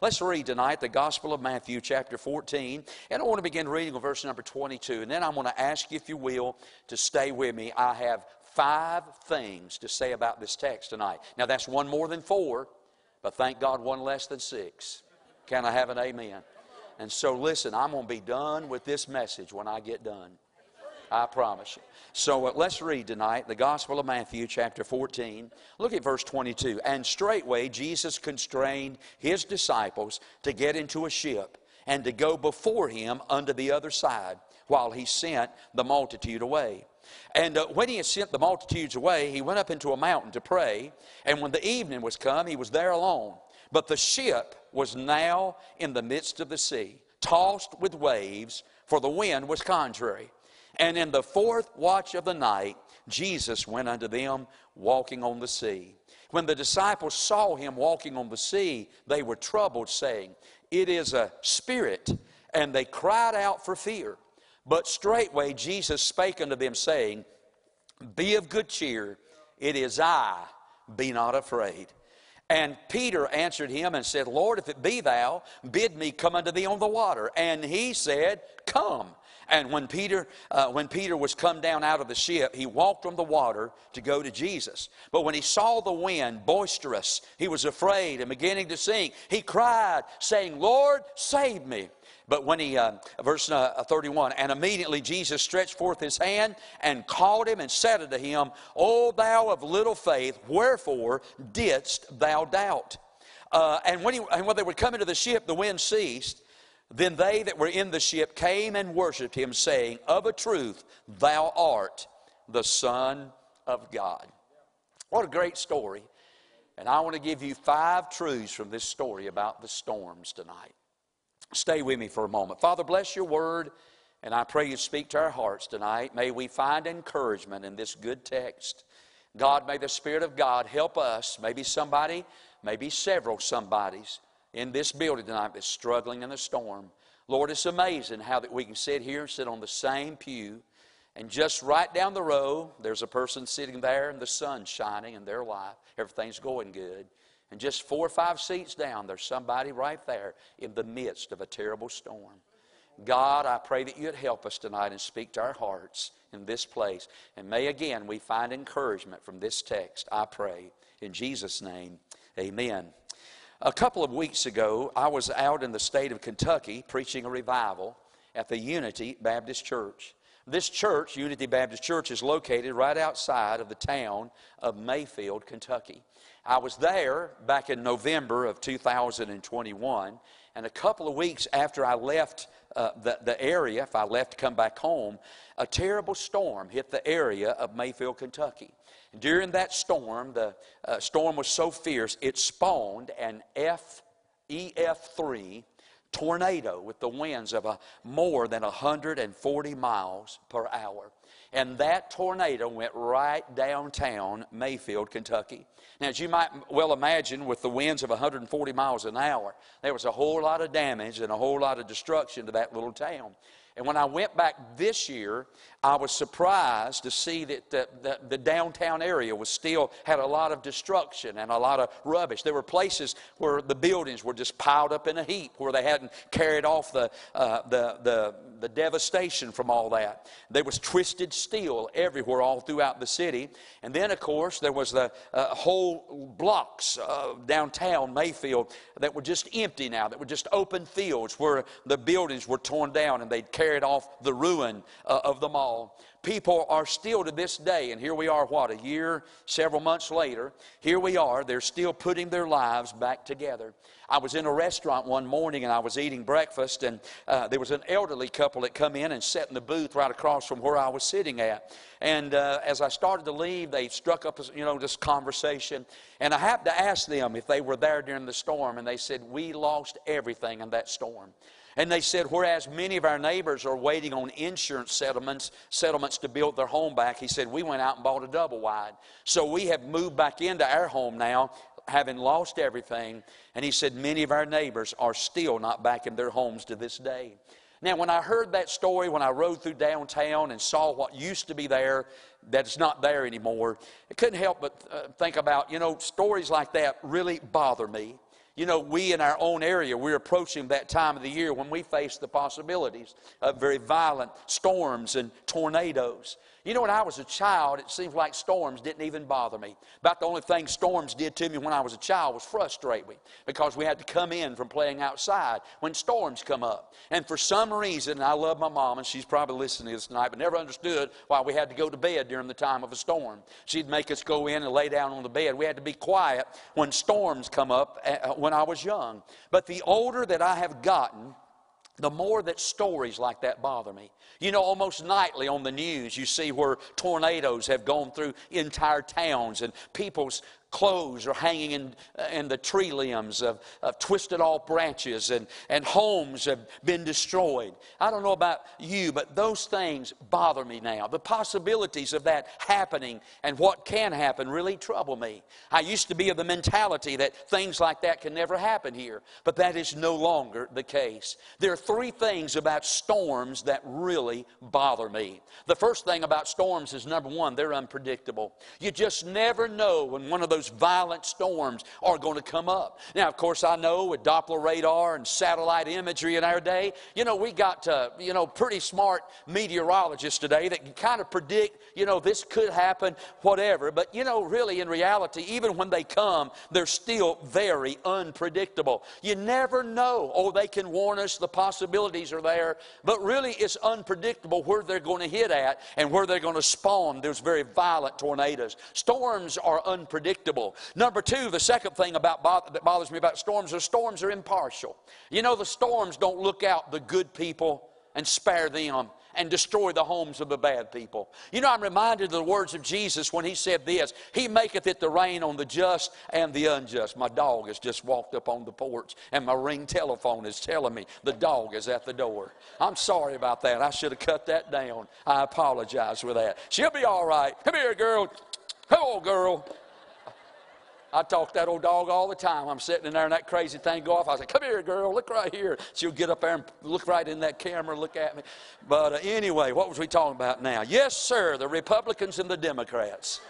Let's read tonight the Gospel of Matthew, chapter 14. And I want to begin reading with verse number 22. And then I'm going to ask you, if you will, to stay with me. I have five things to say about this text tonight. Now, that's one more than four, but thank God, one less than six. Can I have an amen? And so, listen, I'm going to be done with this message when I get done. I promise you. So uh, let's read tonight the Gospel of Matthew, chapter 14. Look at verse 22. And straightway Jesus constrained his disciples to get into a ship and to go before him unto the other side while he sent the multitude away. And uh, when he had sent the multitudes away, he went up into a mountain to pray. And when the evening was come, he was there alone. But the ship was now in the midst of the sea, tossed with waves, for the wind was contrary. And in the fourth watch of the night, Jesus went unto them walking on the sea. When the disciples saw him walking on the sea, they were troubled, saying, It is a spirit. And they cried out for fear. But straightway Jesus spake unto them, saying, Be of good cheer, it is I, be not afraid. And Peter answered him and said, Lord, if it be thou, bid me come unto thee on the water. And he said, Come. And when Peter, uh, when Peter was come down out of the ship, he walked on the water to go to Jesus. But when he saw the wind boisterous, he was afraid and beginning to sink. He cried, saying, Lord, save me. But when he, uh, verse uh, 31, and immediately Jesus stretched forth his hand and called him and said unto him, O thou of little faith, wherefore didst thou doubt? Uh, and, when he, and when they would come into the ship, the wind ceased. Then they that were in the ship came and worshiped him, saying, Of a truth, thou art the Son of God. What a great story. And I want to give you five truths from this story about the storms tonight. Stay with me for a moment. Father, bless your word, and I pray you speak to our hearts tonight. May we find encouragement in this good text. God, may the Spirit of God help us, maybe somebody, maybe several somebodies in this building tonight that's struggling in the storm. Lord, it's amazing how that we can sit here and sit on the same pew, and just right down the row, there's a person sitting there, and the sun's shining in their life. Everything's going good. And just four or five seats down, there's somebody right there in the midst of a terrible storm. God, I pray that you'd help us tonight and speak to our hearts in this place. And may again we find encouragement from this text, I pray. In Jesus' name, amen. A couple of weeks ago, I was out in the state of Kentucky preaching a revival at the Unity Baptist Church. This church, Unity Baptist Church, is located right outside of the town of Mayfield, Kentucky. I was there back in November of 2021, and a couple of weeks after I left uh, the, the area, if I left to come back home, a terrible storm hit the area of Mayfield, Kentucky. During that storm, the uh, storm was so fierce, it spawned an F, EF3 tornado with the winds of a, more than 140 miles per hour. And that tornado went right downtown Mayfield, Kentucky. Now, as you might well imagine, with the winds of 140 miles an hour, there was a whole lot of damage and a whole lot of destruction to that little town. And when I went back this year, I was surprised to see that the, the, the, downtown area was still had a lot of destruction and a lot of rubbish. There were places where the buildings were just piled up in a heap, where they hadn't carried off the, uh, the, the, the devastation from all that. There was twisted steel everywhere, all throughout the city. And then, of course, there was the uh, whole blocks uh, downtown Mayfield that were just empty now, that were just open fields where the buildings were torn down and they'd carried off the ruin uh, of the mall. People are still to this day, and here we are, what, a year, several months later, here we are, they're still putting their lives back together. I was in a restaurant one morning and I was eating breakfast, and uh, there was an elderly couple that come in and sat in the booth right across from where I was sitting at. And uh, as I started to leave, they struck up, you know, this conversation. And I happened to ask them if they were there during the storm, and they said, We lost everything in that storm. And they said, whereas many of our neighbors are waiting on insurance settlements, settlements to build their home back, he said, we went out and bought a double wide. So we have moved back into our home now, having lost everything. And he said, many of our neighbors are still not back in their homes to this day. Now, when I heard that story, when I rode through downtown and saw what used to be there that's not there anymore, I couldn't help but uh, think about, you know, stories like that really bother me. You know, we in our own area, we're approaching that time of the year when we face the possibilities of very violent storms and tornadoes. You know, when I was a child, it seemed like storms didn't even bother me. About the only thing storms did to me when I was a child was frustrate me because we had to come in from playing outside when storms come up. And for some reason, I love my mom, and she's probably listening to this tonight, but never understood why we had to go to bed during the time of a storm. She'd make us go in and lay down on the bed. We had to be quiet when storms come up uh, when I was young. But the older that I have gotten, the more that stories like that bother me. You know, almost nightly on the news, you see where tornadoes have gone through entire towns and people's clothes are hanging in, uh, in the tree limbs of, of twisted off branches and, and homes have been destroyed. I don't know about you, but those things bother me now. The possibilities of that happening and what can happen really trouble me. I used to be of the mentality that things like that can never happen here, but that is no longer the case. There are three things about storms that really bother me. The first thing about storms is number one, they're unpredictable. You just never know when one of those those violent storms are going to come up. Now, of course, I know with Doppler radar and satellite imagery in our day, you know, we got, uh, you know, pretty smart meteorologists today that can kind of predict, you know, this could happen, whatever. But, you know, really in reality, even when they come, they're still very unpredictable. You never know. Oh, they can warn us, the possibilities are there, but really it's unpredictable where they're going to hit at and where they're going to spawn those very violent tornadoes. Storms are unpredictable predictable. Number two, the second thing about that bothers me about storms is storms are impartial. You know, the storms don't look out the good people and spare them and destroy the homes of the bad people. You know, I'm reminded of the words of Jesus when he said this He maketh it to rain on the just and the unjust. My dog has just walked up on the porch, and my ring telephone is telling me the dog is at the door. I'm sorry about that. I should have cut that down. I apologize for that. She'll be all right. Come here, girl. Hello, girl. I talk that old dog all the time. I'm sitting in there and that crazy thing go off. I say, come here, girl, look right here. She'll get up there and look right in that camera, look at me. But uh, anyway, what was we talking about now? Yes, sir, the Republicans and the Democrats.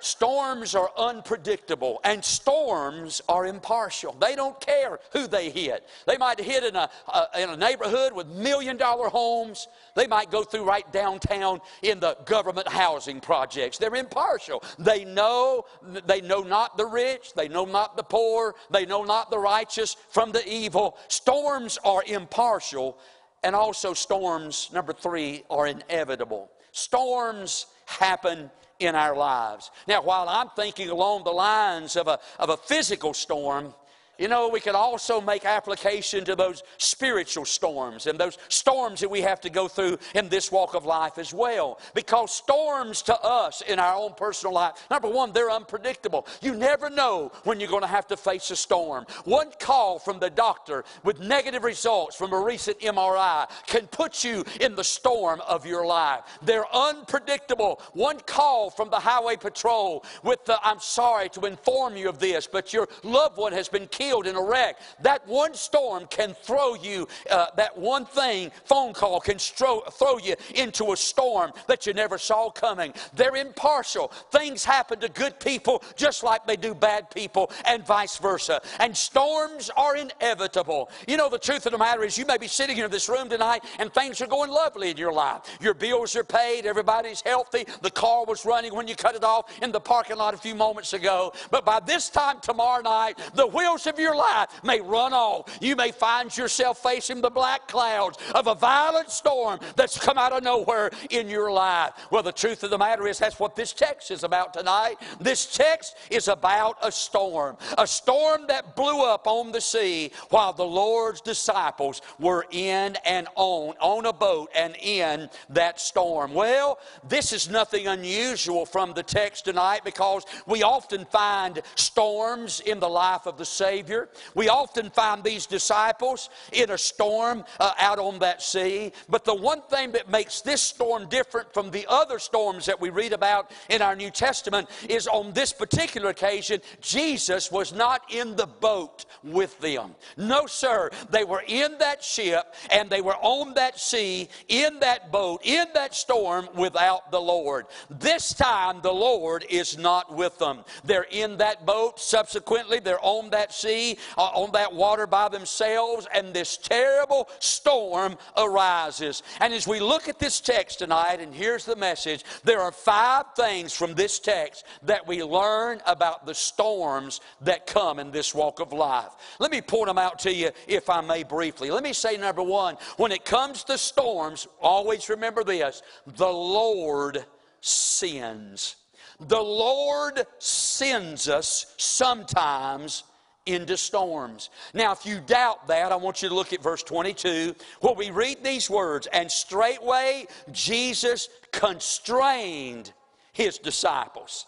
Storms are unpredictable and storms are impartial. They don't care who they hit. They might hit in a, a, in a neighborhood with million dollar homes. They might go through right downtown in the government housing projects. They're impartial. They know, they know not the rich, they know not the poor, they know not the righteous from the evil. Storms are impartial and also storms, number three, are inevitable. Storms happen in our lives. Now, while I'm thinking along the lines of a, of a physical storm, you know, we could also make application to those spiritual storms and those storms that we have to go through in this walk of life as well. Because storms to us in our own personal life, number one, they're unpredictable. You never know when you're going to have to face a storm. One call from the doctor with negative results from a recent MRI can put you in the storm of your life. They're unpredictable. One call from the highway patrol with the, I'm sorry to inform you of this, but your loved one has been killed killed in a wreck. That one storm can throw you, uh, that one thing, phone call, can stro- throw you into a storm that you never saw coming. They're impartial. Things happen to good people just like they do bad people, and vice versa. And storms are inevitable. You know, the truth of the matter is, you may be sitting in this room tonight and things are going lovely in your life. Your bills are paid, everybody's healthy, the car was running when you cut it off in the parking lot a few moments ago. But by this time tomorrow night, the wheels of your life may run off. You may find yourself facing the black clouds of a violent storm that's come out of nowhere in your life. Well, the truth of the matter is, that's what this text is about tonight. This text is about a storm, a storm that blew up on the sea while the Lord's disciples were in and on, on a boat and in that storm. Well, this is nothing unusual from the text tonight because we often find storms in the life of the Savior. Savior. We often find these disciples in a storm uh, out on that sea. But the one thing that makes this storm different from the other storms that we read about in our New Testament is on this particular occasion, Jesus was not in the boat with them. No, sir. They were in that ship and they were on that sea, in that boat, in that storm without the Lord. This time, the Lord is not with them. They're in that boat. Subsequently, they're on that sea sea uh, on that water by themselves, and this terrible storm arises. And as we look at this text tonight, and here's the message there are five things from this text that we learn about the storms that come in this walk of life. Let me point them out to you, if I may, briefly. Let me say, number one, when it comes to storms, always remember this the Lord sends. The Lord sends us sometimes into storms. Now, if you doubt that, I want you to look at verse 22 where we read these words, and straightway Jesus constrained his disciples.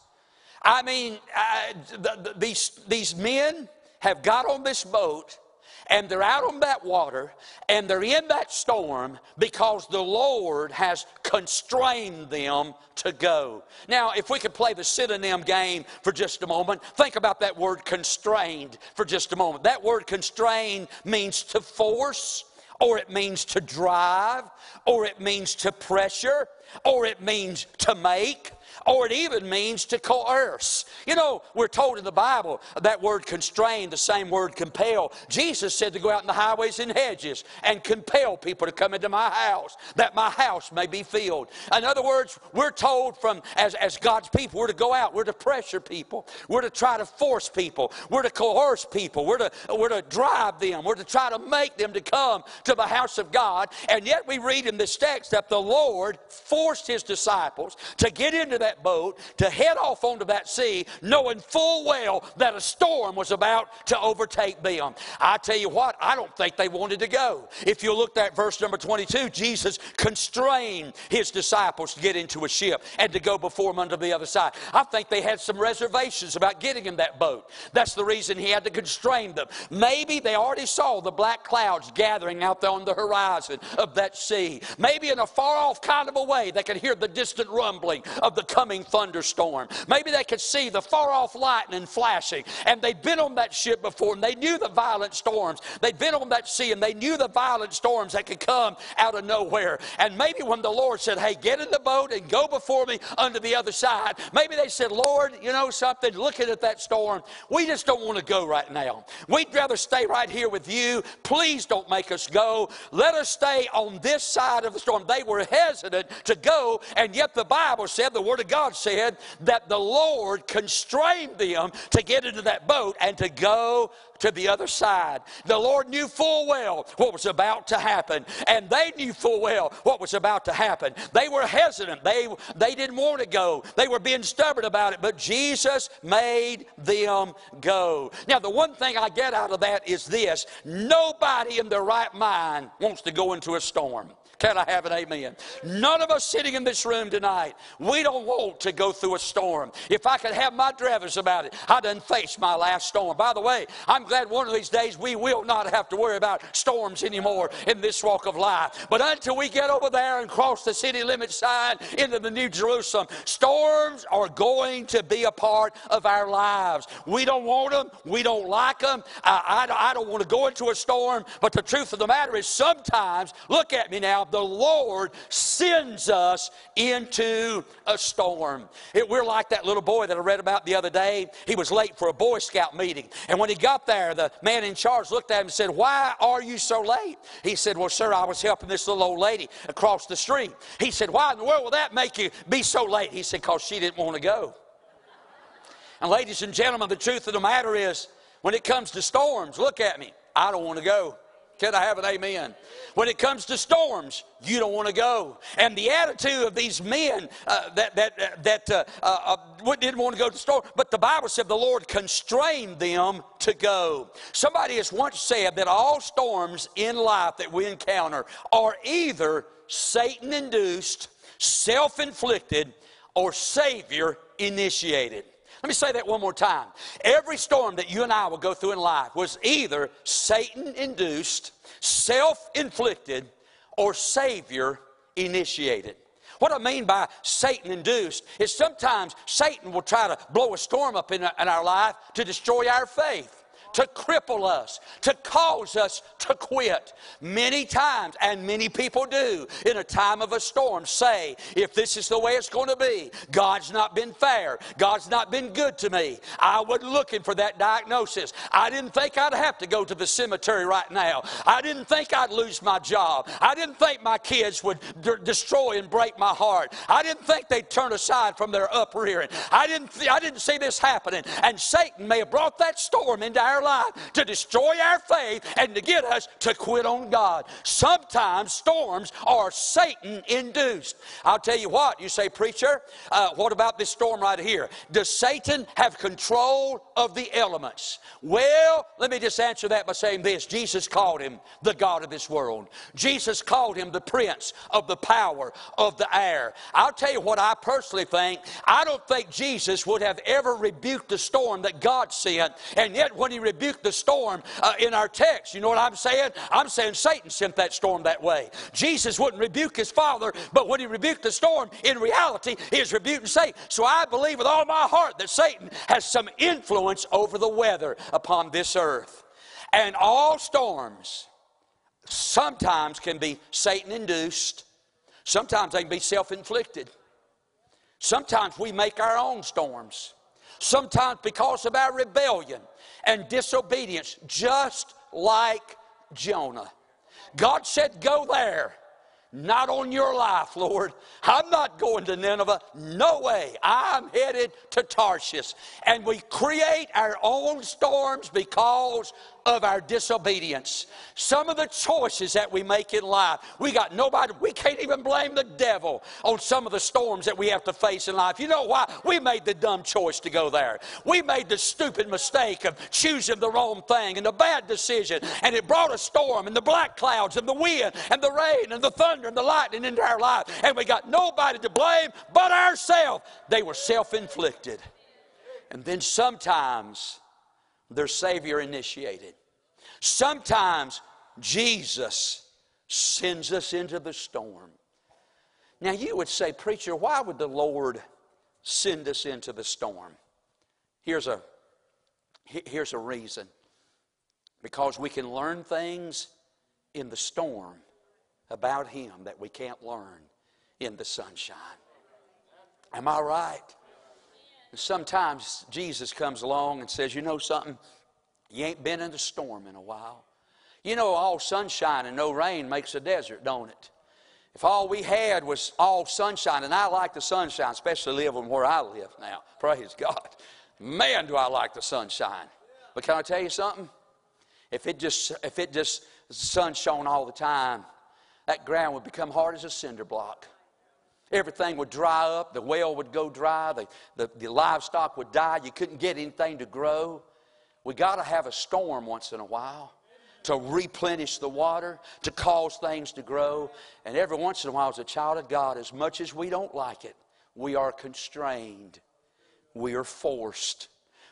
I mean, the, these, these men have got on this boat and they're out on that water and they're in that storm because the Lord has constrained them to go. Now, if we could play the synonym game for just a moment, think about that word constrained for just a moment. That word constrained means to force, or it means to drive, or it means to pressure, or it means to make or it even means to coerce. You know, we're told in the Bible that word constrain, the same word compel. Jesus said to go out in the highways and hedges and compel people to come into my house, that my house may be filled. In other words, we're told from as, as God's people, we're to go out, we're to pressure people, we're to try to force people, we're to coerce people, we're to we're to drive them, we're to try to make them to come to the house of God. And yet we read in this text that the Lord forced his disciples to get into that boat to head off onto that sea, knowing full well that a storm was about to overtake them. I tell you what, I don't think they wanted to go. If you look at verse number 22, Jesus constrained his disciples to get into a ship and to go before him unto the other side. I think they had some reservations about getting in that boat. That's the reason he had to constrain them. Maybe they already saw the black clouds gathering out there on the horizon of that sea. Maybe in a far off kind of a way, they could hear the distant rumbling of the coming thunderstorm. Maybe they could see the far off lightning flashing. And they'd been on that ship before and they knew the violent storms. They'd been on that sea and they knew the violent storms that could come out of nowhere. And maybe when the Lord said, Hey, get in the boat and go before me under the other side, maybe they said, Lord, you know something, looking at that storm, we just don't want to go right now. We'd rather stay right here with you. Please don't make us go. Let us stay on this side of the storm. They were hesitant to go, and yet the Bible said, the Word of God said that the Lord constrained them to get into that boat and to go to the other side. The Lord knew full well what was about to happen, and they knew full well what was about to happen. They were hesitant. They, they didn't want to go. They were being stubborn about it, but Jesus made them go. Now, the one thing I get out of that is this nobody in their right mind wants to go into a storm. Can I have an amen? None of us sitting in this room tonight, we don't want to go through a storm. If I could have my druthers about it, I done faced my last storm. By the way, I'm glad one of these days we will not have to worry about storms anymore in this walk of life. But until we get over there and cross the city limit sign into the New Jerusalem, storms are going to be a part of our lives. We don't want them. We don't like them. I, I, I don't want to go into a storm. But the truth of the matter is sometimes, look at me now, the Lord sends us into a storm. It, we're like that little boy that I read about the other day. He was late for a Boy Scout meeting. And when he got there, the man in charge looked at him and said, Why are you so late? He said, Well, sir, I was helping this little old lady across the street. He said, Why in the world will that make you be so late? He said, Because she didn't want to go. And, ladies and gentlemen, the truth of the matter is, when it comes to storms, look at me. I don't want to go. Can I have an amen? When it comes to storms, you don't want to go. And the attitude of these men uh, that, that, that uh, uh, uh didn't want to go to the storm, but the Bible said the Lord constrained them to go. Somebody has once said that all storms in life that we encounter are either Satan induced, self inflicted, or Savior initiated. Let me say that one more time. Every storm that you and I will go through in life was either Satan induced, self inflicted, or Savior initiated. What I mean by Satan induced is sometimes Satan will try to blow a storm up in, our life to destroy our faith to cripple us, to cause us to quit. Many times, and many people do, in a time of a storm, say, if this is the way it's going to be, God's not been fair. God's not been good to me. I was looking for that diagnosis. I didn't think I'd have to go to the cemetery right now. I didn't think I'd lose my job. I didn't think my kids would d- destroy and break my heart. I didn't think they'd turn aside from their uprearing. I didn't, th- I didn't see this happening. And Satan may have brought that storm into our life to destroy our faith and to get us to quit on God. Sometimes storms are Satan induced. I'll tell you what, you say, Preacher, uh, what about this storm right here? Does Satan have control of the elements? Well, let me just answer that by saying this Jesus called him the God of this world, Jesus called him the prince of the power of the air. I'll tell you what I personally think. I don't think Jesus would have ever rebuked the storm that God sent, and yet when he rebuked the storm uh, in our text, you know what I'm saying? I'm saying Satan sent that storm that way. Jesus wouldn't rebuke his father, but when he rebuked the storm, in reality, he is rebuking Satan. So I believe with all my heart that Satan has some influence over the weather upon this earth. And all storms sometimes can be Satan induced, sometimes they can be self inflicted. Sometimes we make our own storms. Sometimes because of our rebellion and disobedience, just like Jonah. God said, Go there. Not on your life, Lord. I'm not going to Nineveh. No way. I'm headed to Tarshish. And we create our own storms because of our disobedience. Some of the choices that we make in life, we got nobody, we can't even blame the devil on some of the storms that we have to face in life. You know why? We made the dumb choice to go there. We made the stupid mistake of choosing the wrong thing and the bad decision, and it brought a storm and the black clouds and the wind and the rain and the thunder and the lightning into our life, and we got nobody to blame but ourselves. They were self inflicted. And then sometimes, their Savior initiated. Sometimes Jesus sends us into the storm. Now, you would say, Preacher, why would the Lord send us into the storm? Here's a, here's a reason because we can learn things in the storm about Him that we can't learn in the sunshine. Am I right? Sometimes Jesus comes along and says, You know something? You ain't been in the storm in a while. You know, all sunshine and no rain makes a desert, don't it? If all we had was all sunshine, and I like the sunshine, especially living where I live now, praise God. Man, do I like the sunshine. But can I tell you something? If it just, if it just, sun shone all the time, that ground would become hard as a cinder block. Everything would dry up. The well would go dry. The, the, the livestock would die. You couldn't get anything to grow. We got to have a storm once in a while to replenish the water, to cause things to grow. And every once in a while, as a child of God, as much as we don't like it, we are constrained. We are forced.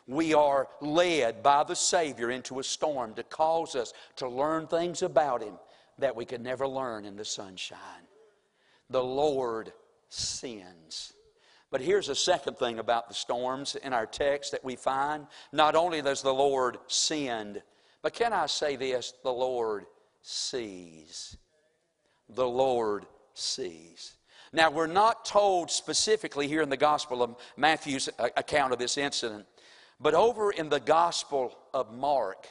We are led by the Savior into a storm to cause us to learn things about Him that we could never learn in the sunshine. The Lord sins. But here's a second thing about the storms in our text that we find. Not only does the Lord send, but can I say this? The Lord sees. The Lord sees. Now, we're not told specifically here in the Gospel of Matthew's account of this incident, but over in the Gospel of Mark,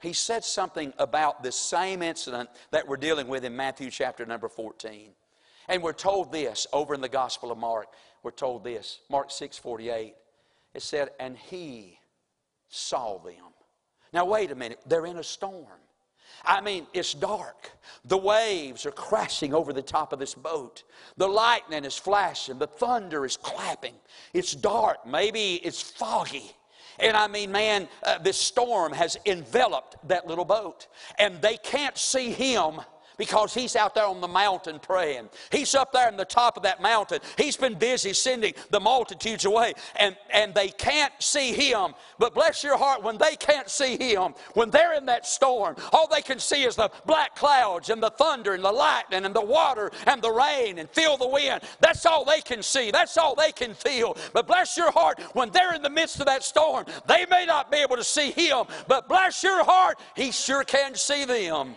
he said something about this same incident that we're dealing with in Matthew chapter number 14. And we're told this over in the Gospel of Mark. We're told this. Mark 6 48. It said, And he saw them. Now, wait a minute. They're in a storm. I mean, it's dark. The waves are crashing over the top of this boat. The lightning is flashing. The thunder is clapping. It's dark. Maybe it's foggy. And I mean, man, uh, this storm has enveloped that little boat. And they can't see him because he's out there on the mountain praying. He's up there in the top of that mountain. He's been busy sending the multitudes away, and, and they can't see him. But bless your heart, when they can't see him, when they're in that storm, all they can see is the black clouds and the thunder and the lightning and the water and the rain and feel the wind. That's all they can see. That's all they can feel. But bless your heart, when they're in the midst of that storm, they may not be able to see him, but bless your heart, he sure can see them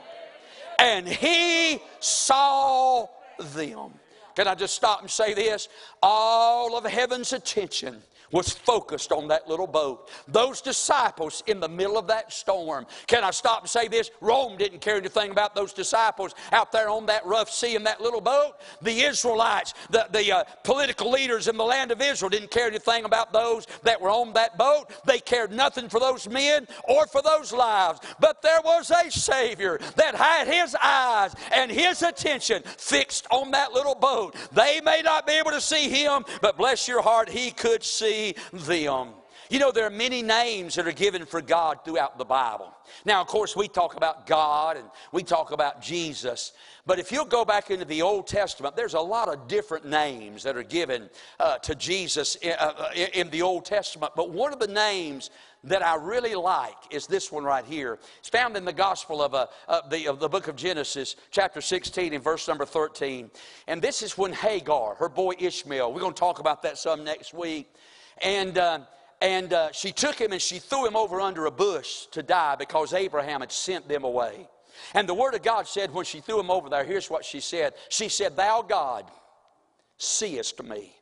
and he saw them. Can I just stop and say this? All of heaven's attention was focused on that little boat. Those disciples in the middle of that storm. Can I stop and say this? Rome didn't care anything about those disciples out there on that rough sea in that little boat. The Israelites, the, the uh, political leaders in the land of Israel didn't care anything about those that were on that boat. They cared nothing for those men or for those lives. But there was a Savior that had his eyes and his attention fixed on that little boat. They may not be able to see him, but bless your heart, he could see them. You know, there are many names that are given for God throughout the Bible. Now, of course, we talk about God and we talk about Jesus. But if you'll go back into the Old Testament, there's a lot of different names that are given uh, to Jesus in, uh, uh in the Old Testament. But one of the names that I really like is this one right here. It's found in the Gospel of, uh, of, the, of the book of Genesis, chapter 16, and verse number 13. And this is when Hagar, her boy Ishmael, we're going to talk about that some next week. And, uh, and uh, she took him and she threw him over under a bush to die because Abraham had sent them away. And the Word of God said, when she threw him over there, here's what she said. She said, Thou God seest me.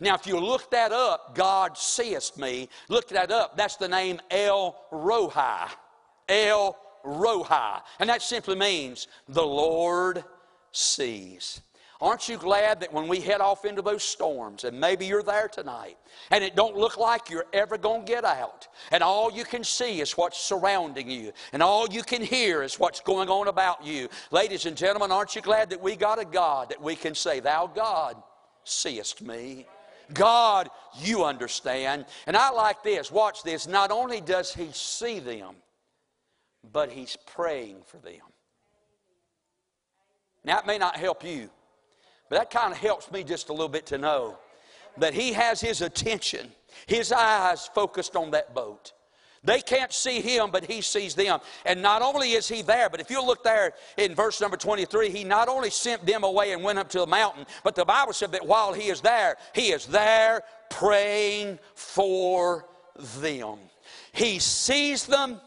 Now, if you look that up, God seest me, look that up, that's the name El Roi. El Roi. And that simply means the Lord sees. Aren't you glad that when we head off into those storms, and maybe you're there tonight, and it don't look like you're ever going to get out, and all you can see is what's surrounding you, and all you can hear is what's going on about you. Ladies and gentlemen, aren't you glad that we got a God that we can say, Thou God seest me? God, you understand. And I like this. Watch this. Not only does He see them, but He's praying for them. Now, it may not help you. But that kind of helps me just a little bit to know that he has his attention, his eyes focused on that boat. They can't see him, but he sees them. And not only is he there, but if you look there in verse number 23, he not only sent them away and went up to the mountain, but the Bible said that while he is there, he is there praying for them. He sees them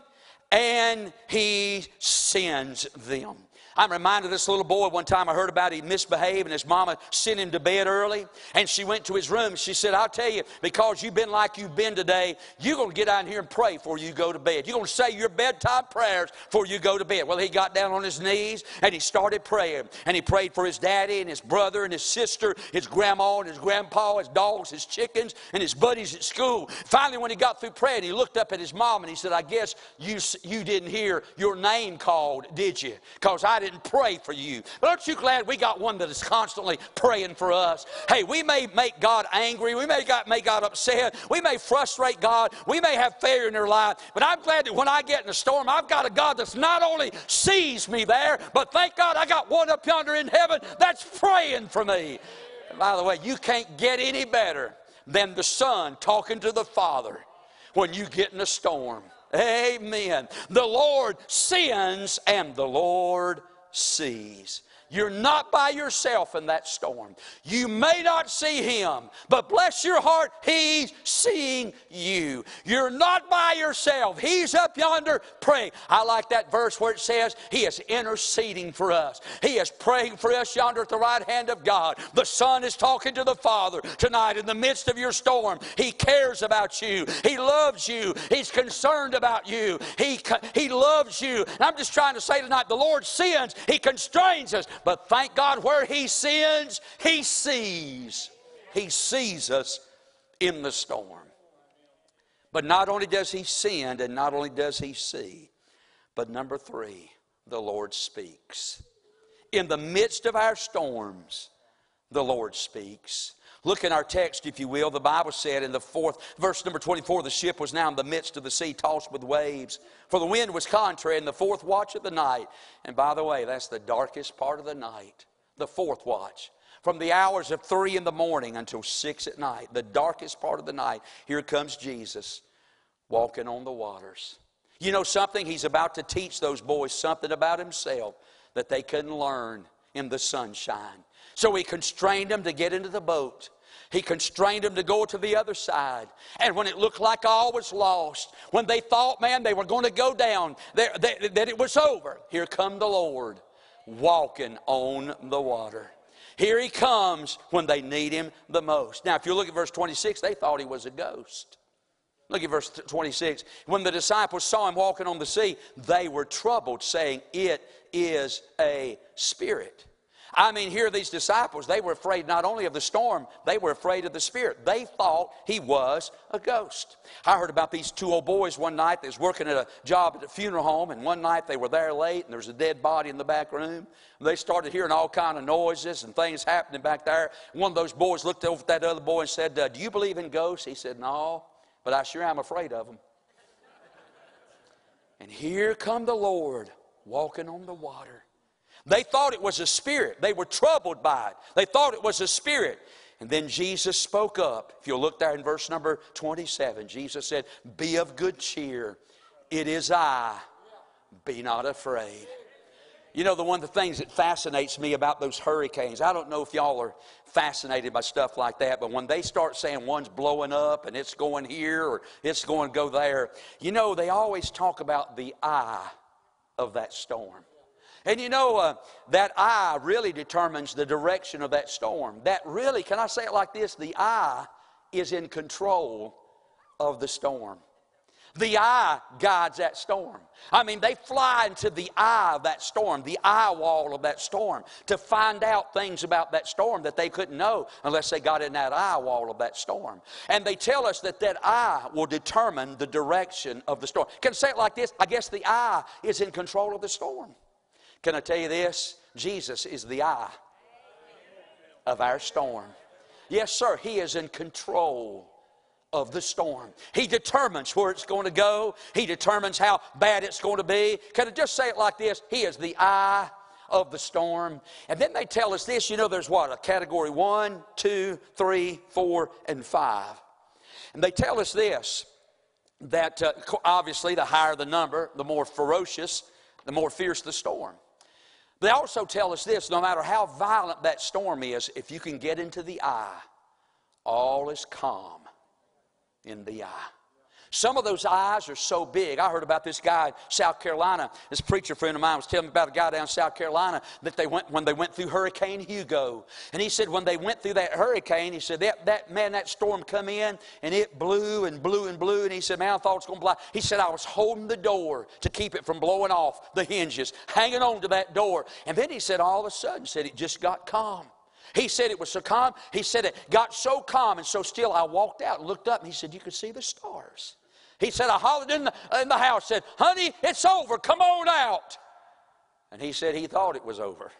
and he sends them. I'm reminded of this little boy one time I heard about he misbehaved and his mama sent him to bed early and she went to his room. She said, I'll tell you, because you've been like you've been today, you're going to get out here and pray before you go to bed. You're going to say your bedtime prayers before you go to bed. Well, he got down on his knees and he started praying. And he prayed for his daddy and his brother and his sister, his grandma and his grandpa, his dogs, his chickens, and his buddies at school. Finally, when he got through praying, he looked up at his mom and he said, I guess you, you didn't hear your name called, did you? Because I didn't pray for you. But aren't you glad we got one that is constantly praying for us? Hey, we may make God angry. We may got, make God upset. We may frustrate God. We may have failure in our life. But I'm glad that when I get in a storm, I've got a God that's not only sees me there, but thank God I got one up yonder in heaven that's praying for me. And by the way, you can't get any better than the Son talking to the Father when you get in a storm. Amen. The Lord sends and the Lord sees. You're not by yourself in that storm. You may not see him, but bless your heart, he's seeing you. You're not by yourself. He's up yonder praying. I like that verse where it says he is interceding for us. He is praying for us yonder at the right hand of God. The Son is talking to the Father tonight in the midst of your storm. He cares about you. He loves you. He's concerned about you. He, he loves you. And I'm just trying to say tonight, the Lord sins. He constrains us. But thank God, where He sins, He sees. He sees us in the storm. But not only does He send and not only does He see, but number three, the Lord speaks. In the midst of our storms, the Lord speaks. Look in our text, if you will. The Bible said in the fourth, verse number 24, the ship was now in the midst of the sea, tossed with waves. For the wind was contrary in the fourth watch of the night. And by the way, that's the darkest part of the night, the fourth watch. From the hours of three in the morning until six at night, the darkest part of the night, here comes Jesus walking on the waters. You know something? He's about to teach those boys something about himself that they couldn't learn in the sunshine. So he constrained him to get into the boat. He constrained him to go to the other side. And when it looked like all was lost, when they thought, man, they were going to go down, that, it was over, here come the Lord walking on the water. Here he comes when they need him the most. Now, if you look at verse 26, they thought he was a ghost. Look at verse 26. When the disciples saw him walking on the sea, they were troubled, saying, It is a spirit. I mean, here these disciples, they were afraid not only of the storm, they were afraid of the spirit. They thought he was a ghost. I heard about these two old boys one night. They was working at a job at a funeral home, and one night they were there late, and there was a dead body in the back room. And they started hearing all kind of noises and things happening back there. one of those boys looked over at that other boy and said, uh, "Do you believe in ghosts?" He said, "No, but I sure am afraid of them." and here come the Lord walking on the water. They thought it was a spirit. They were troubled by it. They thought it was a spirit. And then Jesus spoke up. If you'll look there in verse number 27, Jesus said, Be of good cheer. It is I. Be not afraid. You know, the one of the things that fascinates me about those hurricanes, I don't know if y'all are fascinated by stuff like that, but when they start saying one's blowing up and it's going here or it's going to go there, you know, they always talk about the eye of that storm. And you know, uh, that eye really determines the direction of that storm. That really, can I say it like this? The eye is in control of the storm. The eye guides that storm. I mean, they fly into the eye of that storm, the eye wall of that storm, to find out things about that storm that they couldn't know unless they got in that eye wall of that storm. And they tell us that that eye will determine the direction of the storm. Can I say it like this? I guess the eye is in control of the storm. Can I tell you this? Jesus is the eye of our storm. Yes, sir, He is in control of the storm. He determines where it's going to go, He determines how bad it's going to be. Can I just say it like this? He is the eye of the storm. And then they tell us this you know, there's what? A category one, two, three, four, and five. And they tell us this that uh, obviously the higher the number, the more ferocious, the more fierce the storm. They also tell us this no matter how violent that storm is, if you can get into the eye, all is calm in the eye. Some of those eyes are so big. I heard about this guy in South Carolina. This preacher friend of mine was telling me about a guy down in South Carolina that they went when they went through Hurricane Hugo. And he said when they went through that hurricane, he said that, that man, that storm come in and it blew and blew and blew. And he said, Man, I thought it was gonna blow. He said, I was holding the door to keep it from blowing off the hinges, hanging on to that door. And then he said, all of a sudden, said it just got calm. He said it was so calm. He said it got so calm and so still. I walked out and looked up and he said, You could see the stars. He said, I hollered in the, in the house, said, Honey, it's over. Come on out. And he said he thought it was over.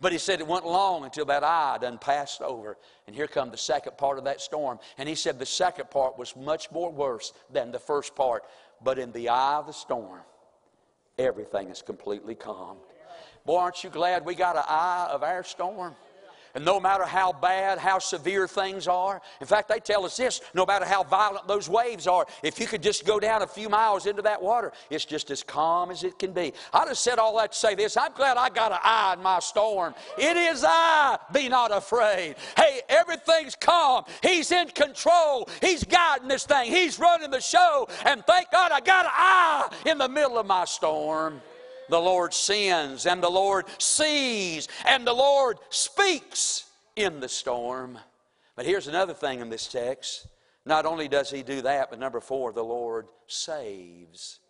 But he said it went long until that eye done passed over. And here come the second part of that storm. And he said the second part was much more worse than the first part. But in the eye of the storm, everything is completely calmed. Boy, aren't you glad we got an eye of our storm? And no matter how bad, how severe things are, in fact, they tell us this no matter how violent those waves are, if you could just go down a few miles into that water, it's just as calm as it can be. I just said all that to say this I'm glad I got an eye in my storm. It is I, be not afraid. Hey, everything's calm. He's in control. He's guiding this thing, He's running the show. And thank God I got an eye in the middle of my storm the Lord sends, and the Lord sees, and the Lord speaks in the storm. But here's another thing in this text. Not only does he do that, but number four, the Lord saves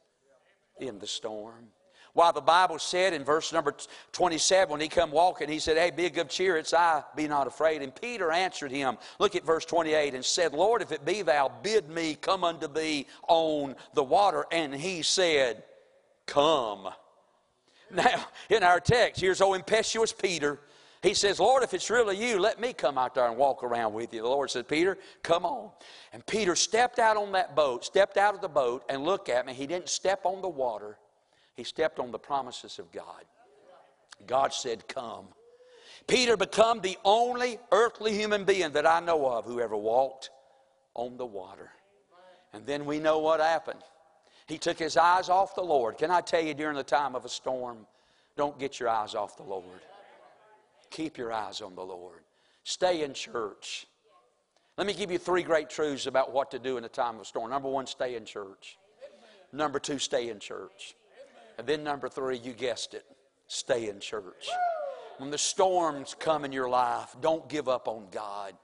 in the storm. While the Bible said in verse number 27, when he come walking, he said, Hey, be of good cheer, it's I, be not afraid. And Peter answered him, look at verse 28, and said, Lord, if it be thou, bid me come unto thee on the water. And he said, Come. Now, in our text, here's old impetuous Peter. He says, Lord, if it's really you, let me come out there and walk around with you. The Lord said, Peter, come on. And Peter stepped out on that boat, stepped out of the boat, and looked at me. He didn't step on the water, he stepped on the promises of God. God said, Come. Peter became the only earthly human being that I know of who ever walked on the water. And then we know what happened. He took his eyes off the Lord. Can I tell you, during the time of a storm, don't get your eyes off the Lord. Keep your eyes on the Lord. Stay in church. Let me give you three great truths about what to do in a time of storm. Number one, stay in church. Number two, stay in church. And then number three, you guessed it, stay in church. When the storms come in your life, don't give up on God.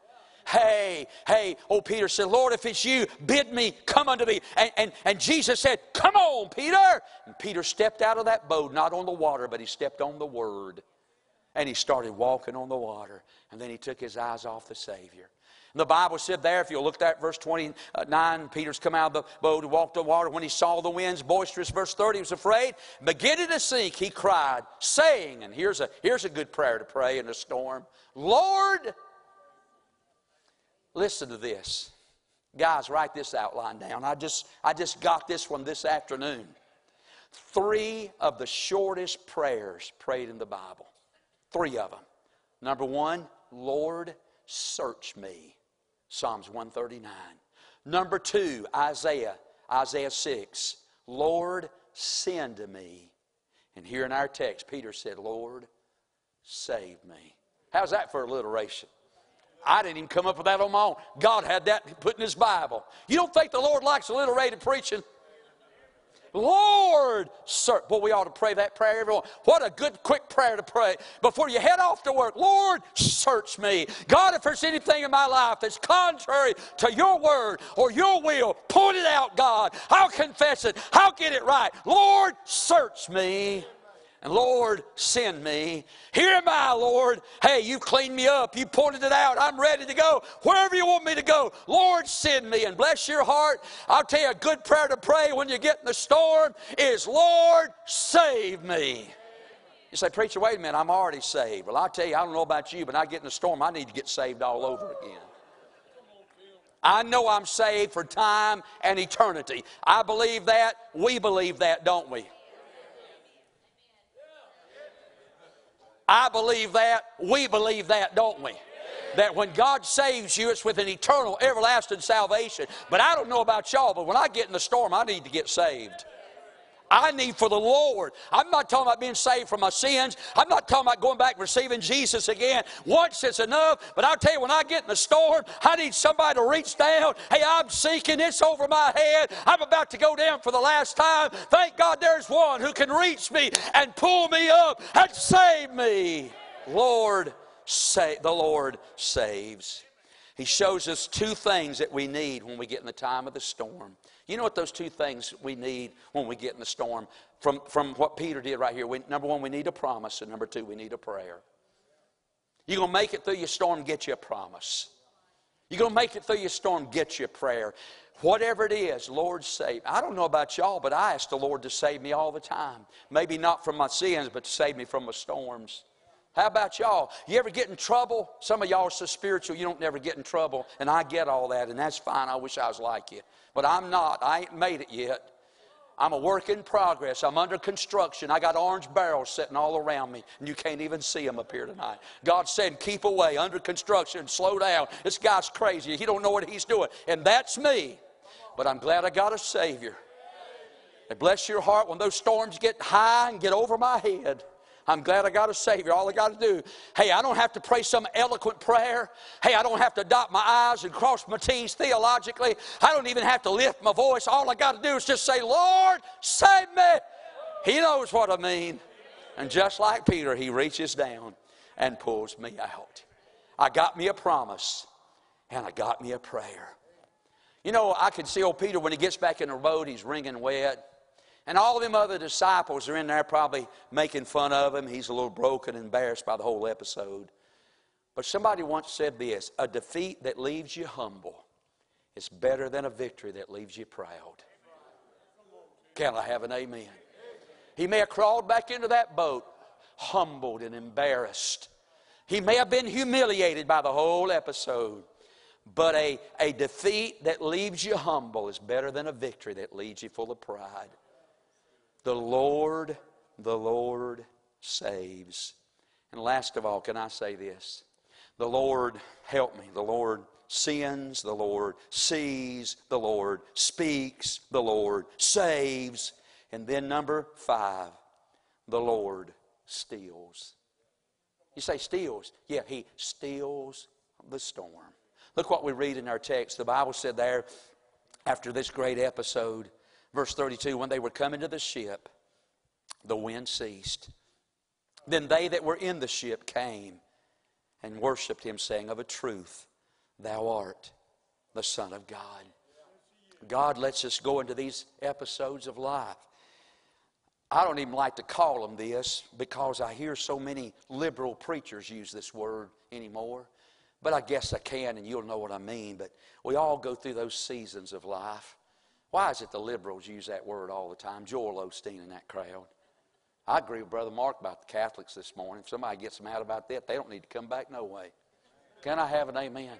Hey, hey, oh, Peter said, Lord, if it's you, bid me come unto thee. And, and, and Jesus said, Come on, Peter. And Peter stepped out of that boat, not on the water, but he stepped on the word. And he started walking on the water. And then he took his eyes off the Savior. And the Bible said there, if you look at verse 29, Peter's come out of the boat and walked on water. When he saw the winds boisterous, verse 30, he was afraid. Beginning to sink, he cried, saying, and here's a, here's a good prayer to pray in a storm Lord, Listen to this. Guys, write this outline down. I just, I just got this one this afternoon. Three of the shortest prayers prayed in the Bible. Three of them. Number one, Lord, search me. Psalms 139. Number two, Isaiah, Isaiah 6. Lord, send me. And here in our text, Peter said, Lord, save me. How's that for alliteration? I didn't even come up with that on my own. God had that put in His Bible. You don't think the Lord likes alliterated preaching? Lord, sir. Boy, we ought to pray that prayer, everyone. What a good, quick prayer to pray before you head off to work. Lord, search me. God, if there's anything in my life that's contrary to your word or your will, point it out, God. I'll confess it. I'll get it right. Lord, search me. And Lord, send me. Here am I, Lord. Hey, you cleaned me up. You pointed it out. I'm ready to go. Wherever you want me to go, Lord, send me. And bless your heart. I'll tell you a good prayer to pray when you get in the storm is, Lord, save me. You say, Preacher, wait a minute, I'm already saved. Well, I'll tell you, I don't know about you, but I get in the storm, I need to get saved all over again. I know I'm saved for time and eternity. I believe that. We believe that, don't we? I believe that. We believe that, don't we? That when God saves you, it's with an eternal, everlasting salvation. But I don't know about y'all, but when I get in the storm, I need to get saved. I need for the Lord. I'm not talking about being saved from my sins. I'm not talking about going back and receiving Jesus again. Once is enough. But I'll tell you, when I get in the storm, I need somebody to reach down. Hey, I'm seeking. It's over my head. I'm about to go down for the last time. Thank God there's one who can reach me and pull me up and save me. Lord, say, the Lord saves. He shows us two things that we need when we get in the time of the storm. You know what those two things we need when we get in the storm? From, from what Peter did right here. We, number one, we need a promise, and number two, we need a prayer. You're going to make it through your storm, get you a promise. You're going to make it through your storm, get you a prayer. Whatever it is, Lord save. I don't know about y'all, but I ask the Lord to save me all the time. Maybe not from my sins, but to save me from my storms. How about y'all? You ever get in trouble? Some of y'all are so spiritual you don't never get in trouble, and I get all that, and that's fine. I wish I was like you. But I'm not. I ain't made it yet. I'm a work in progress. I'm under construction. I got orange barrels sitting all around me, and you can't even see them up here tonight. God said, Keep away, under construction, slow down. This guy's crazy. He don't know what he's doing. And that's me. But I'm glad I got a Savior. And bless your heart when those storms get high and get over my head. I'm glad I got a Savior. All I got to do, hey, I don't have to pray some eloquent prayer. Hey, I don't have to dot my I's and cross my T's theologically. I don't even have to lift my voice. All I got to do is just say, Lord, save me. He knows what I mean. And just like Peter, he reaches down and pulls me out. I got me a promise and I got me a prayer. You know, I can see old Peter when he gets back in the boat, he's wringing wet. And all of them other disciples are in there probably making fun of him. He's a little broken, and embarrassed by the whole episode. But somebody once said this a defeat that leaves you humble is better than a victory that leaves you proud. Can I have an amen? He may have crawled back into that boat, humbled and embarrassed. He may have been humiliated by the whole episode. But a, a defeat that leaves you humble is better than a victory that leaves you full of pride. The Lord, the Lord saves. And last of all, can I say this? The Lord, help me. The Lord sins. the Lord sees, the Lord speaks, the Lord saves. And then number five, the Lord steals. You say steals? Yeah, He steals the storm. Look what we read in our text. The Bible said there, after this great episode, verse 32, when they were coming to the ship, the wind ceased. Then they that were in the ship came and worshiped him, saying, Of a truth, thou art the Son of God. God lets us go into these episodes of life. I don't even like to call them this because I hear so many liberal preachers use this word anymore. But I guess I can, and you'll know what I mean. But we all go through those seasons of life. Why is it the liberals use that word all the time? Joel Osteen and that crowd. I agree with Brother Mark about the Catholics this morning. If somebody gets mad about that, they don't need to come back no way. Can I have an amen?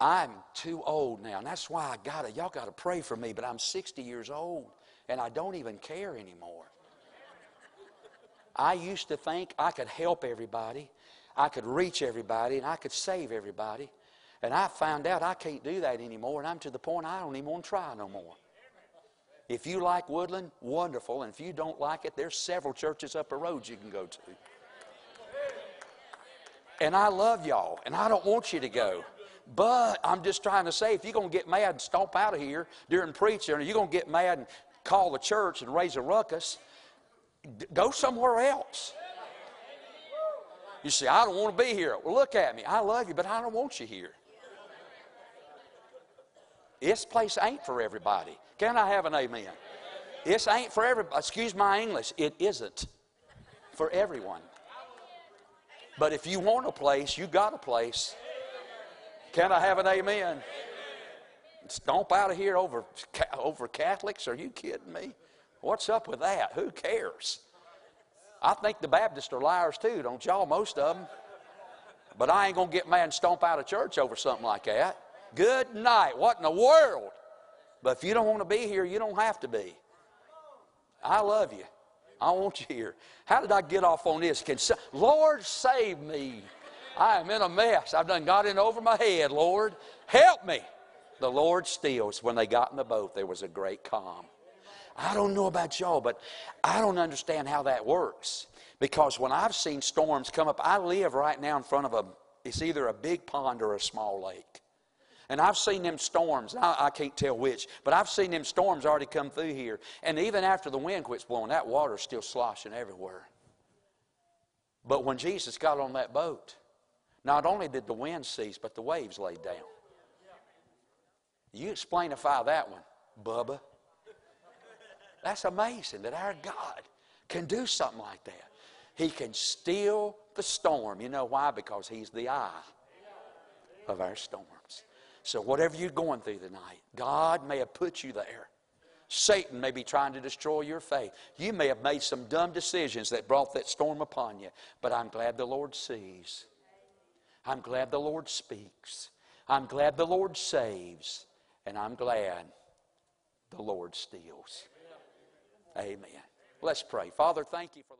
I'm too old now, and that's why I gotta, y'all gotta pray for me, but I'm 60 years old, and I don't even care anymore. I used to think I could help everybody, I could reach everybody and I could save everybody. And I found out I can't do that anymore, and I'm to the point I don't even want to try no more. If you like Woodland, wonderful. And if you don't like it, there's several churches up the road you can go to. And I love y'all, and I don't want you to go. But I'm just trying to say, if you're going to get mad and stomp out of here during preaching, or you're going to get mad and call the church and raise a ruckus, go somewhere else. You say, I don't want to be here. Well, look at me. I love you, but I don't want you here. This place ain't for everybody. Can I have an amen? This ain't for everybody. Excuse my English. It isn't for everyone. But if you want a place, you got a place. Can I have an amen? Stomp out of here over, over Catholics? Are you kidding me? What's up with that? Who cares? I think the Baptists are liars too, don't y'all? Most of them. But I ain't going to get mad and stomp out of church over something like that. Good night. What in the world? But if you don't want to be here, you don't have to be. I love you. I want you here. How did I get off on this? Can Lord save me? I am in a mess. I've done got in over my head. Lord, help me. The Lord steals. When they got in the boat, there was a great calm. I don't know about y'all, but I don't understand how that works. Because when I've seen storms come up, I live right now in front of a, it's either a big pond or a small lake. And I've seen them storms, I, I, can't tell which, but I've seen them storms already come through here. And even after the wind quits blowing, that water's still sloshing everywhere. But when Jesus got on that boat, not only did the wind cease, but the waves laid down. You explainify that one, Bubba. That's amazing that our God can do something like that. He can still the storm. You know why? Because He's the eye of our storms. So, whatever you're going through tonight, God may have put you there. Satan may be trying to destroy your faith. You may have made some dumb decisions that brought that storm upon you, but I'm glad the Lord sees. I'm glad the Lord speaks. I'm glad the Lord saves. And I'm glad the Lord steals. Amen. Let's pray. Father, thank you for